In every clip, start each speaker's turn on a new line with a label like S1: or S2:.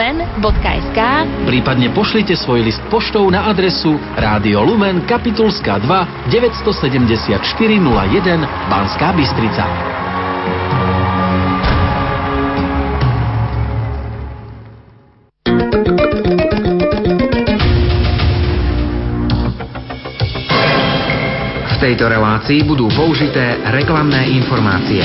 S1: lumen.sk
S2: Prípadne pošlite svoj list poštou na adresu Rádio Lumen Kapitulská 2 974 01 Banská Bystrica.
S3: V tejto relácii budú použité reklamné informácie.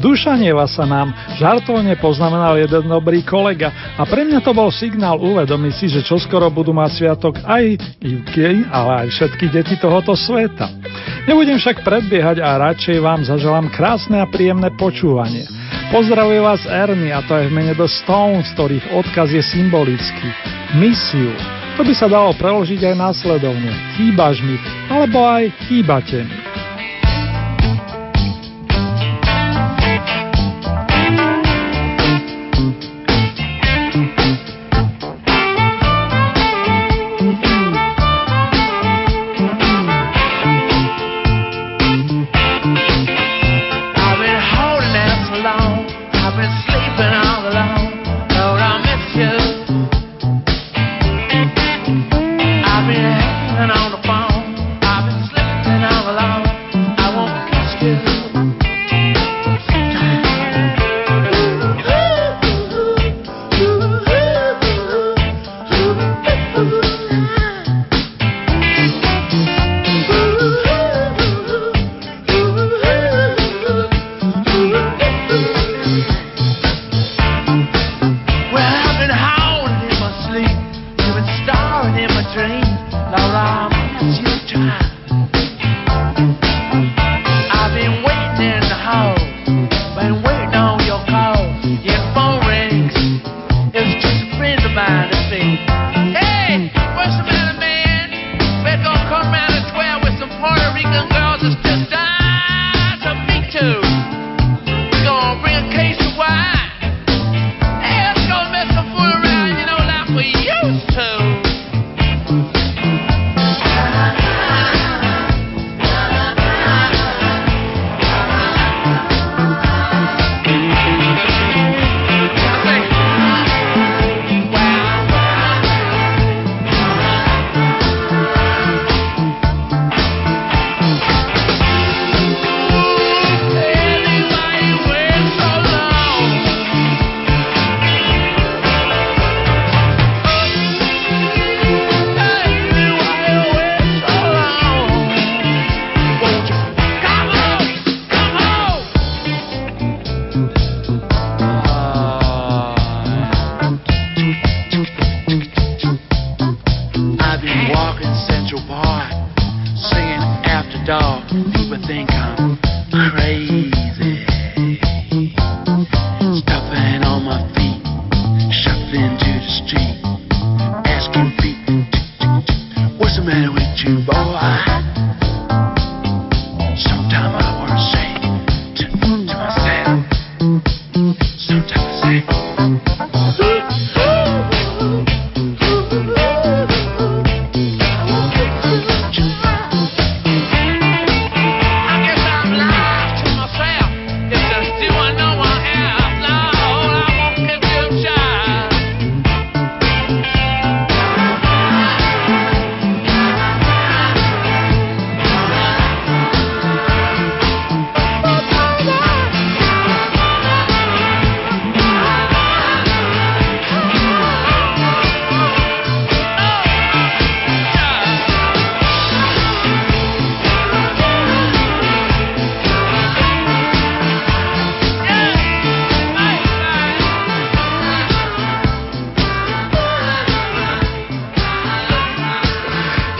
S4: Zdušanieva sa nám, žartovne poznamenal jeden dobrý kolega a pre mňa to bol signál uvedomiť si, že čoskoro budú mať sviatok aj Ivky, ale aj všetky deti tohoto sveta. Nebudem však predbiehať a radšej vám zaželám krásne a príjemné počúvanie. Pozdravuje vás Ernie a to je v mene The Stones, ktorých odkaz je symbolický. Miss you. To by sa dalo preložiť aj následovne. Chýbaš mi, alebo aj chýbate mi.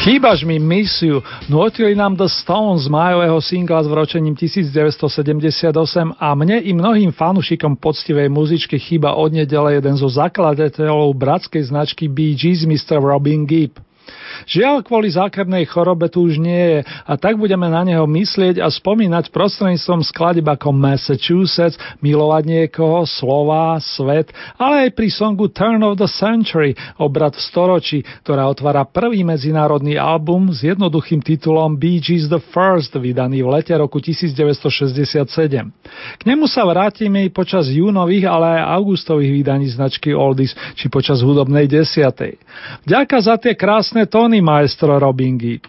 S4: Chýbaš mi misiu, nutili nám The Stones z májového singla s vročením 1978 a mne i mnohým fanušikom poctivej muzičky chýba od nedele jeden zo zakladateľov bratskej značky Bee Gees, Mr. Robin Gibb. Žiaľ, kvôli zákernej chorobe tu už nie je a tak budeme na neho myslieť a spomínať prostredníctvom skladeb ako Massachusetts, milovať niekoho, slova, svet, ale aj pri songu Turn of the Century, obrad v storočí, ktorá otvára prvý medzinárodný album s jednoduchým titulom Bee Gees the First, vydaný v lete roku 1967. K nemu sa vrátime i počas júnových, ale aj augustových vydaní značky Oldies, či počas hudobnej desiatej. Ďaká za tie krásne tóny Tony maestro Robin Gibb.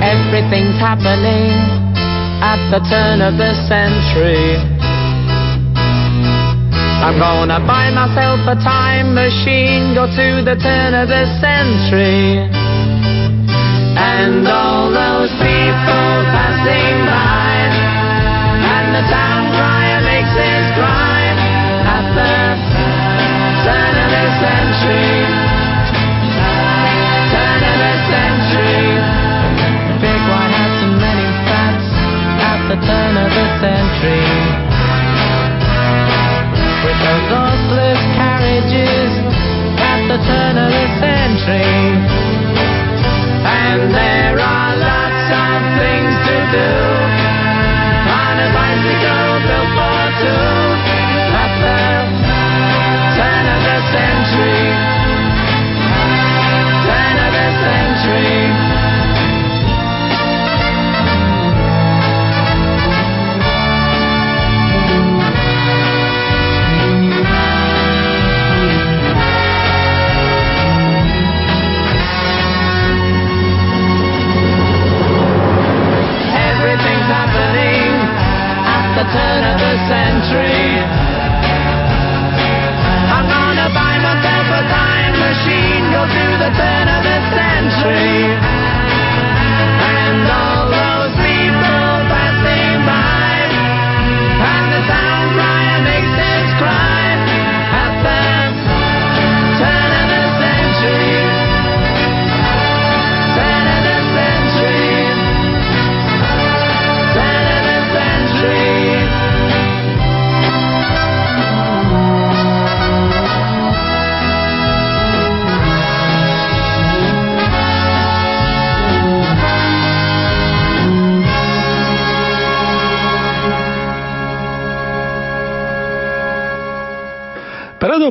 S1: Everything's happening at the turn of the century. I'm gonna buy myself a time machine, go to the turn of the century. And all those people passing by, and the town crier makes his cry at the turn of the century. Turn of the century. Big white hats and many fats at the turn of the century. With those horseless carriages at the turn of the century. And things to do.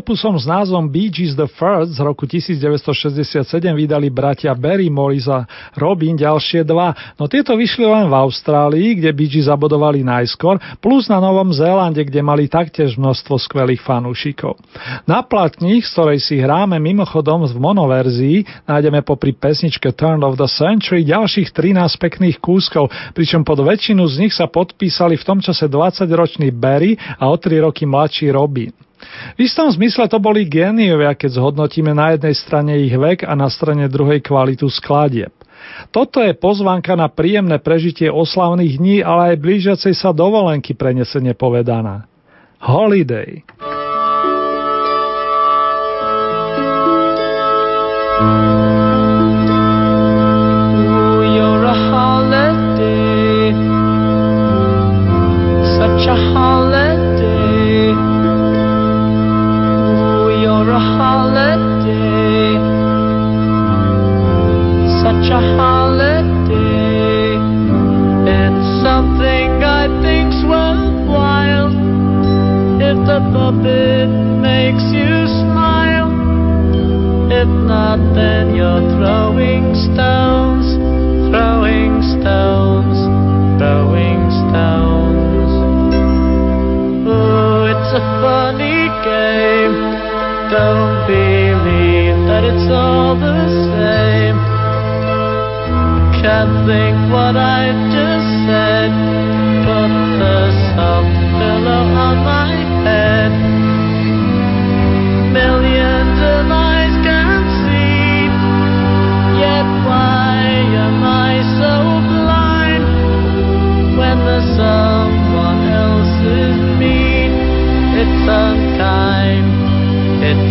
S4: Opusom s názvom Bee Gees the First z roku 1967 vydali bratia Barry Morris a Robin ďalšie dva, no tieto vyšli len v Austrálii, kde Bee Gees zabodovali najskôr, plus na Novom Zélande, kde mali taktiež množstvo skvelých fanúšikov. Na platních, z ktorej si hráme mimochodom v monoverzii, nájdeme popri pesničke Turn of the Century ďalších 13 pekných kúskov, pričom pod väčšinu z nich sa podpísali v tom čase 20-ročný Barry a o 3 roky mladší Robin. V istom zmysle to boli géniovia, keď zhodnotíme na jednej strane ich vek a na strane druhej kvalitu skladieb. Toto je pozvanka na príjemné prežitie oslavných dní, ale aj blížiacej sa dovolenky prenesene povedaná. Holiday.
S1: thank you throwing stones, throwing stones, throwing stones. It's a funny game. Don't believe that it's all the same. Can't think what I
S4: do.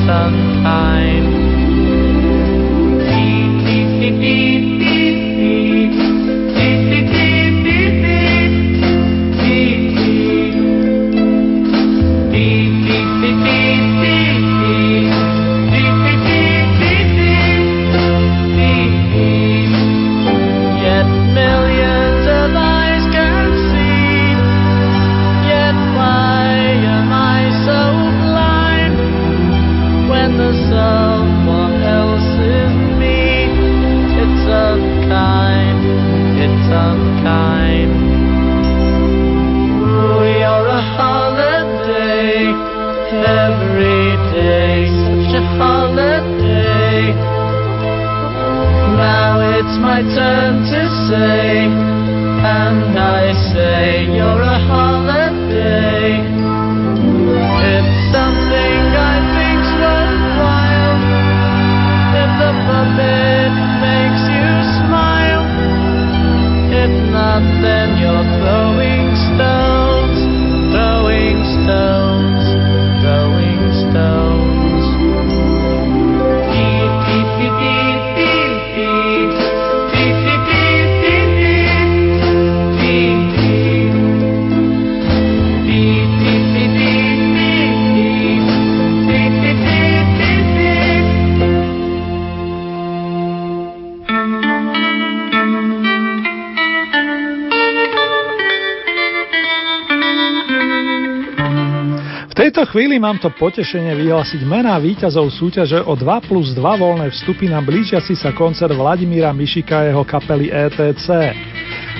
S4: sometimes. Chvíli mám to potešenie vyhlásiť mená víťazov súťaže o 2 plus 2 voľné vstupy na blížiaci sa koncert Vladimíra Mišika a jeho kapely ETC.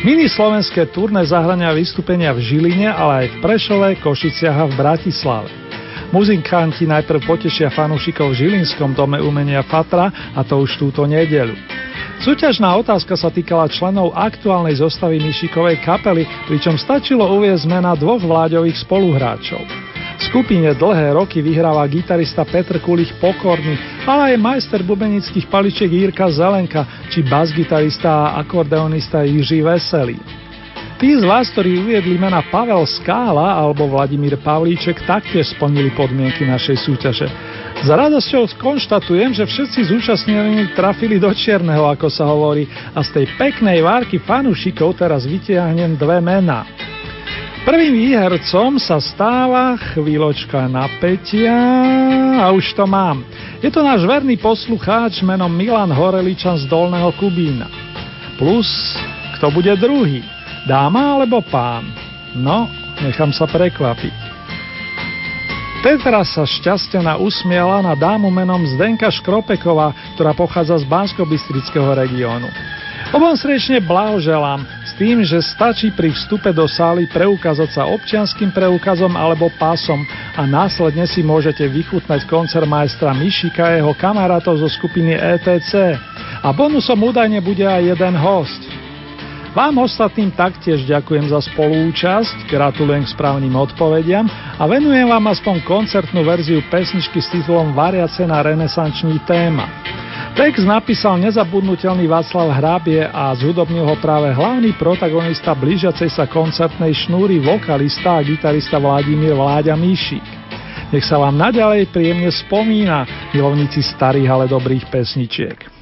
S4: Mini slovenské turné zahrania vystúpenia v Žiline, ale aj v Prešove, Košiciach a v Bratislave. Muzikanti najprv potešia fanúšikov v Žilinskom dome umenia Fatra a to už túto nedeľu. Súťažná otázka sa týkala členov aktuálnej zostavy Mišikovej kapely, pričom stačilo uviezť mena dvoch vláďových spoluhráčov. V skupine dlhé roky vyhráva gitarista Petr Kulich Pokorný, ale aj majster bubenických paličiek Jirka Zelenka či basgitarista a akordeonista Jiří Veselý. Tí z vás, ktorí uviedli mena Pavel Skála alebo Vladimír Pavlíček, taktiež splnili podmienky našej súťaže. Za radosťou skonštatujem, že všetci zúčastnení trafili do čierneho, ako sa hovorí, a z tej peknej várky fanúšikov teraz vytiahnem dve mená. Prvým výhercom sa stáva chvíľočka napätia a už to mám. Je to náš verný poslucháč menom Milan Horeličan z Dolného Kubína. Plus, kto bude druhý? Dáma alebo pán? No, nechám sa prekvapiť. Tetra sa šťastená usmiela na dámu menom Zdenka Škropeková, ktorá pochádza z bansko regiónu. Obom srdečne blahoželám tým, že stačí pri vstupe do sály preukázať sa občianským preukazom alebo pásom a následne si môžete vychutnať koncert majstra Mišika a jeho kamarátov zo skupiny ETC. A bonusom údajne bude aj jeden host. Vám ostatným taktiež ďakujem za spolúčasť, gratulujem k správnym odpovediam a venujem vám aspoň koncertnú verziu pesničky s titulom Variace na renesančný téma. Text napísal nezabudnutelný Václav Hrábie a zhudobnil ho práve hlavný protagonista blížiacej sa koncertnej šnúry, vokalista a gitarista Vladimír Vláďa Míšik. Nech sa vám naďalej príjemne spomína, milovníci starých, ale dobrých pesničiek.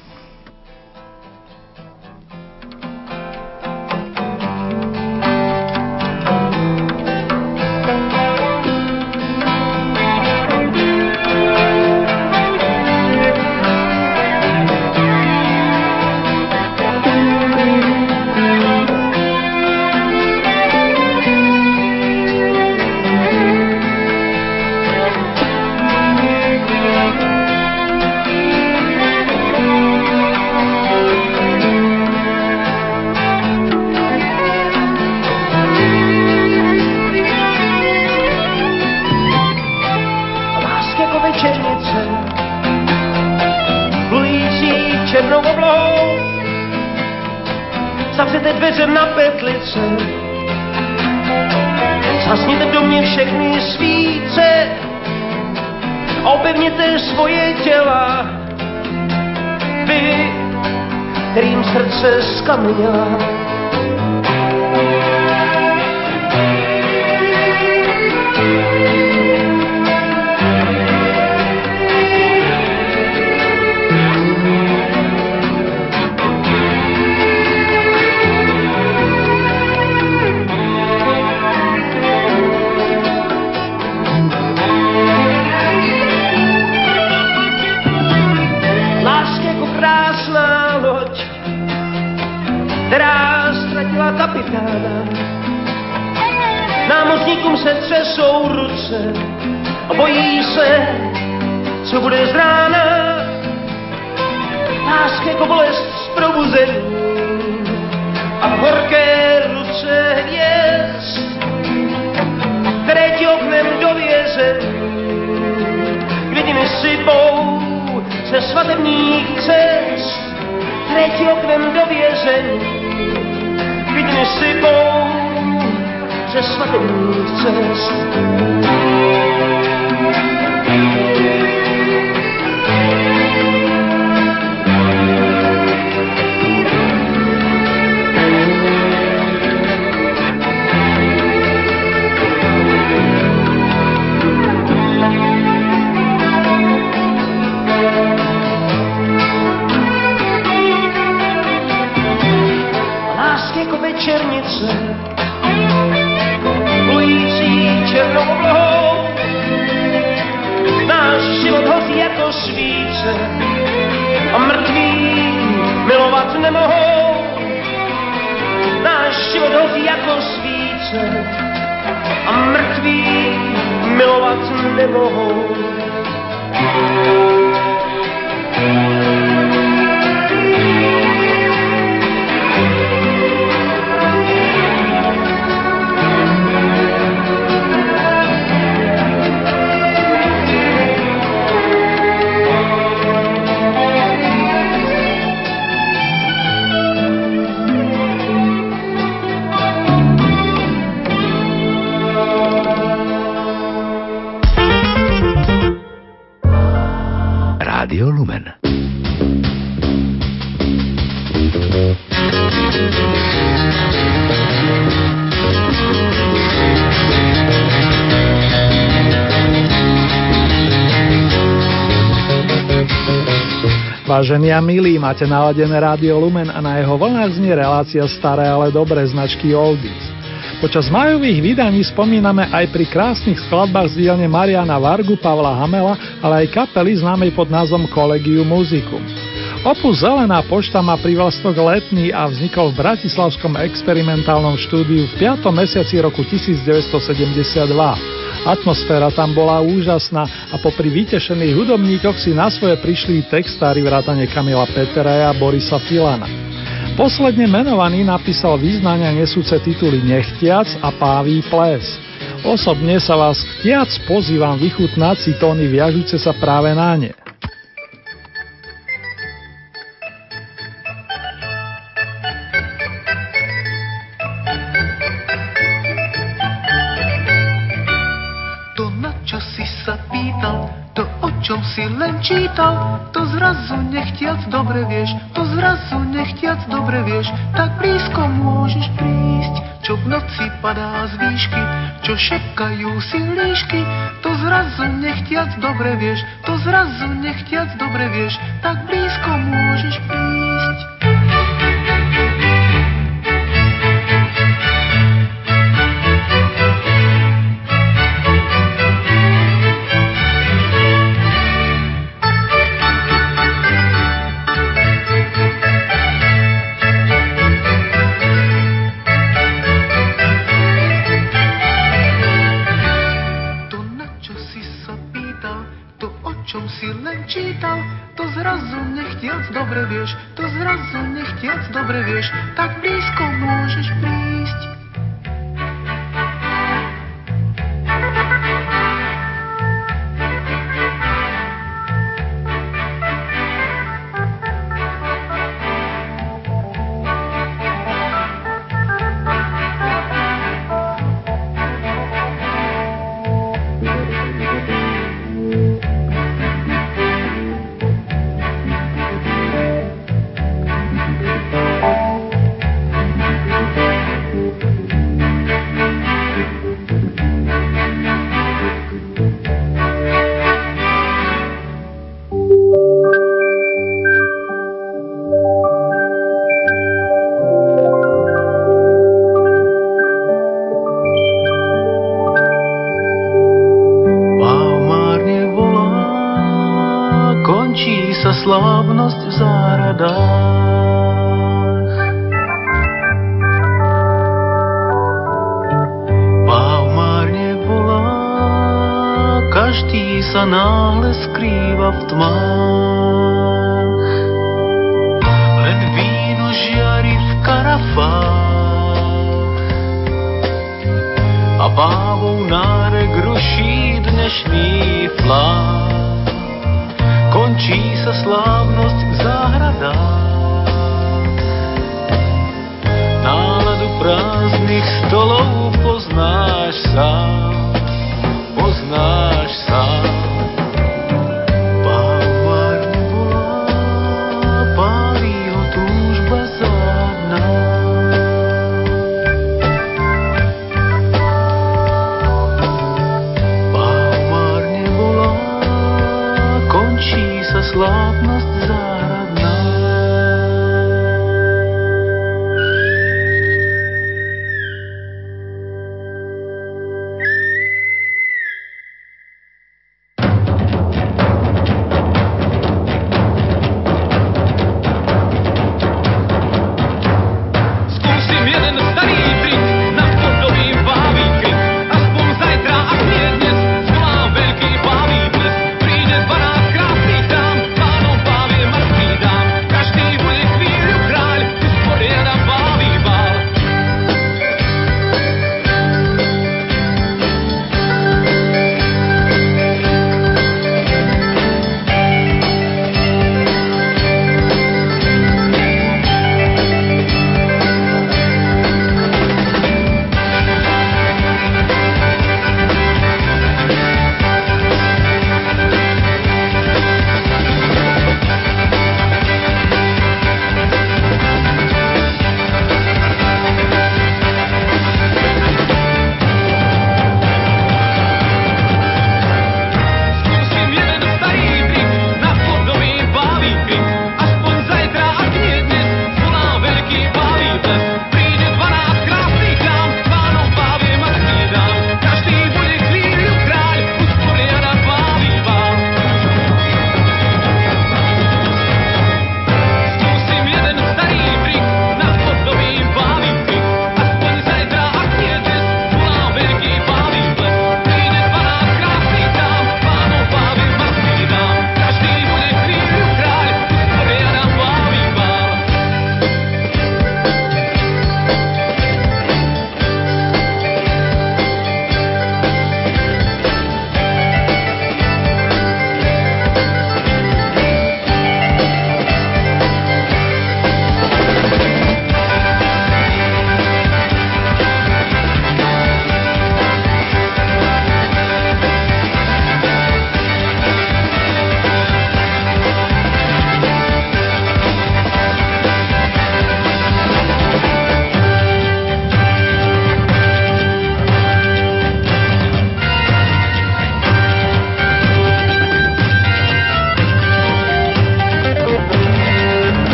S5: Ti oknem dověře, květiny sypou ze svatebních cest. Lásky
S4: Vážení a milí, máte naladené rádio Lumen a na jeho vlnách znie relácia staré, ale dobré značky Oldies. Počas majových vydaní spomíname aj pri krásnych skladbách z dielne Mariana Vargu, Pavla Hamela, ale aj kapely známej pod názvom Collegium Musicum. Opus Zelená pošta má privlastok letný a vznikol v Bratislavskom experimentálnom štúdiu v 5. mesiaci roku 1972. Atmosféra tam bola úžasná a popri vytešených hudobníkoch si na svoje prišli textári vrátane Kamila Petera a Borisa Filana. Posledne menovaný napísal význania nesúce tituly Nechtiac a Pávý ples. Osobne sa vás chtiac pozývam vychutnať si tóny viažúce sa práve na ne.
S6: Čítal, to zrazu nechtiac dobre vieš, to zrazu nechtiac dobre vieš, tak blízko môžeš prísť, čo v noci padá z výšky, čo šepkajú si líšky, to zrazu nechtiac dobre vieš, to zrazu nechtiac dobre vieš, tak blízko môžeš prísť. Dobre vieš, to zrazu nechtiac dobre vieš, tak blízko môžeš prísť. každý
S7: sa náhle skrýva v tmách. Len víno žiari v karafách a bávou nárek ruší dnešný flách. Končí sa slávnosť v záhradách. Náladu prázdnych stolov poznáš sám poznáš sám.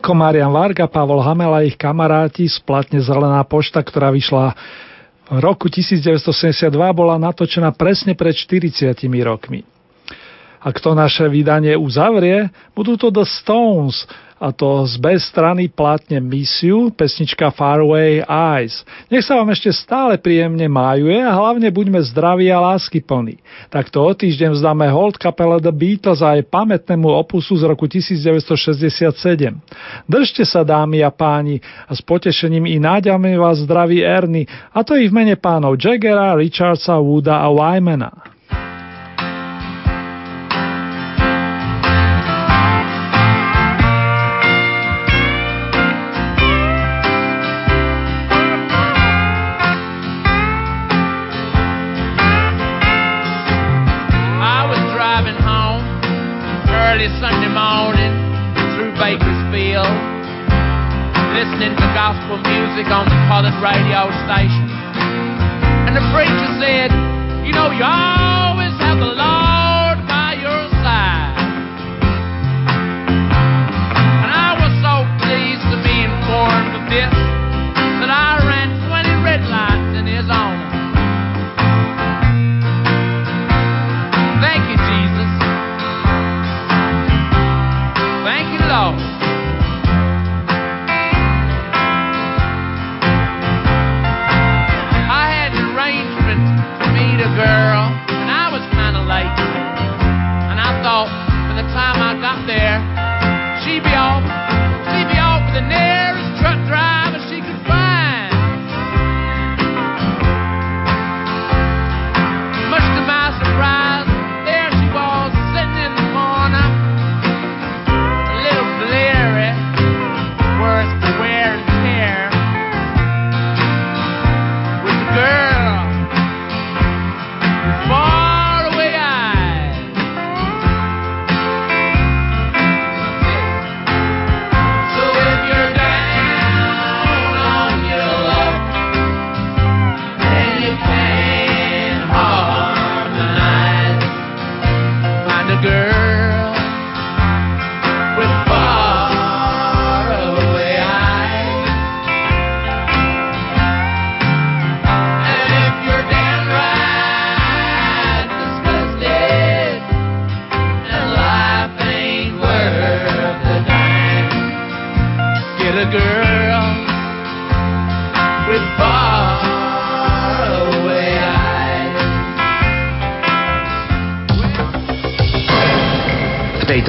S4: Milko, Marian Varga, Pavol Hamela a ich kamaráti z platne Zelená pošta, ktorá vyšla v roku 1972, bola natočená presne pred 40 rokmi. A kto naše vydanie uzavrie, budú to The Stones, a to z bez strany platne Misiu, pesnička Faraway Eyes. Nech sa vám ešte stále príjemne májuje a hlavne buďme zdraví a lásky plní. Takto o týždeň vzdáme hold kapele The Beatles aj pamätnému opusu z roku 1967. Držte sa dámy a páni a s potešením i náďame vás zdraví Ernie a to i v mene pánov Jaggera, Richardsa, Wooda a Wymana.
S8: Gospel music on the colored radio station. And the preacher said, You know, you always have the Lord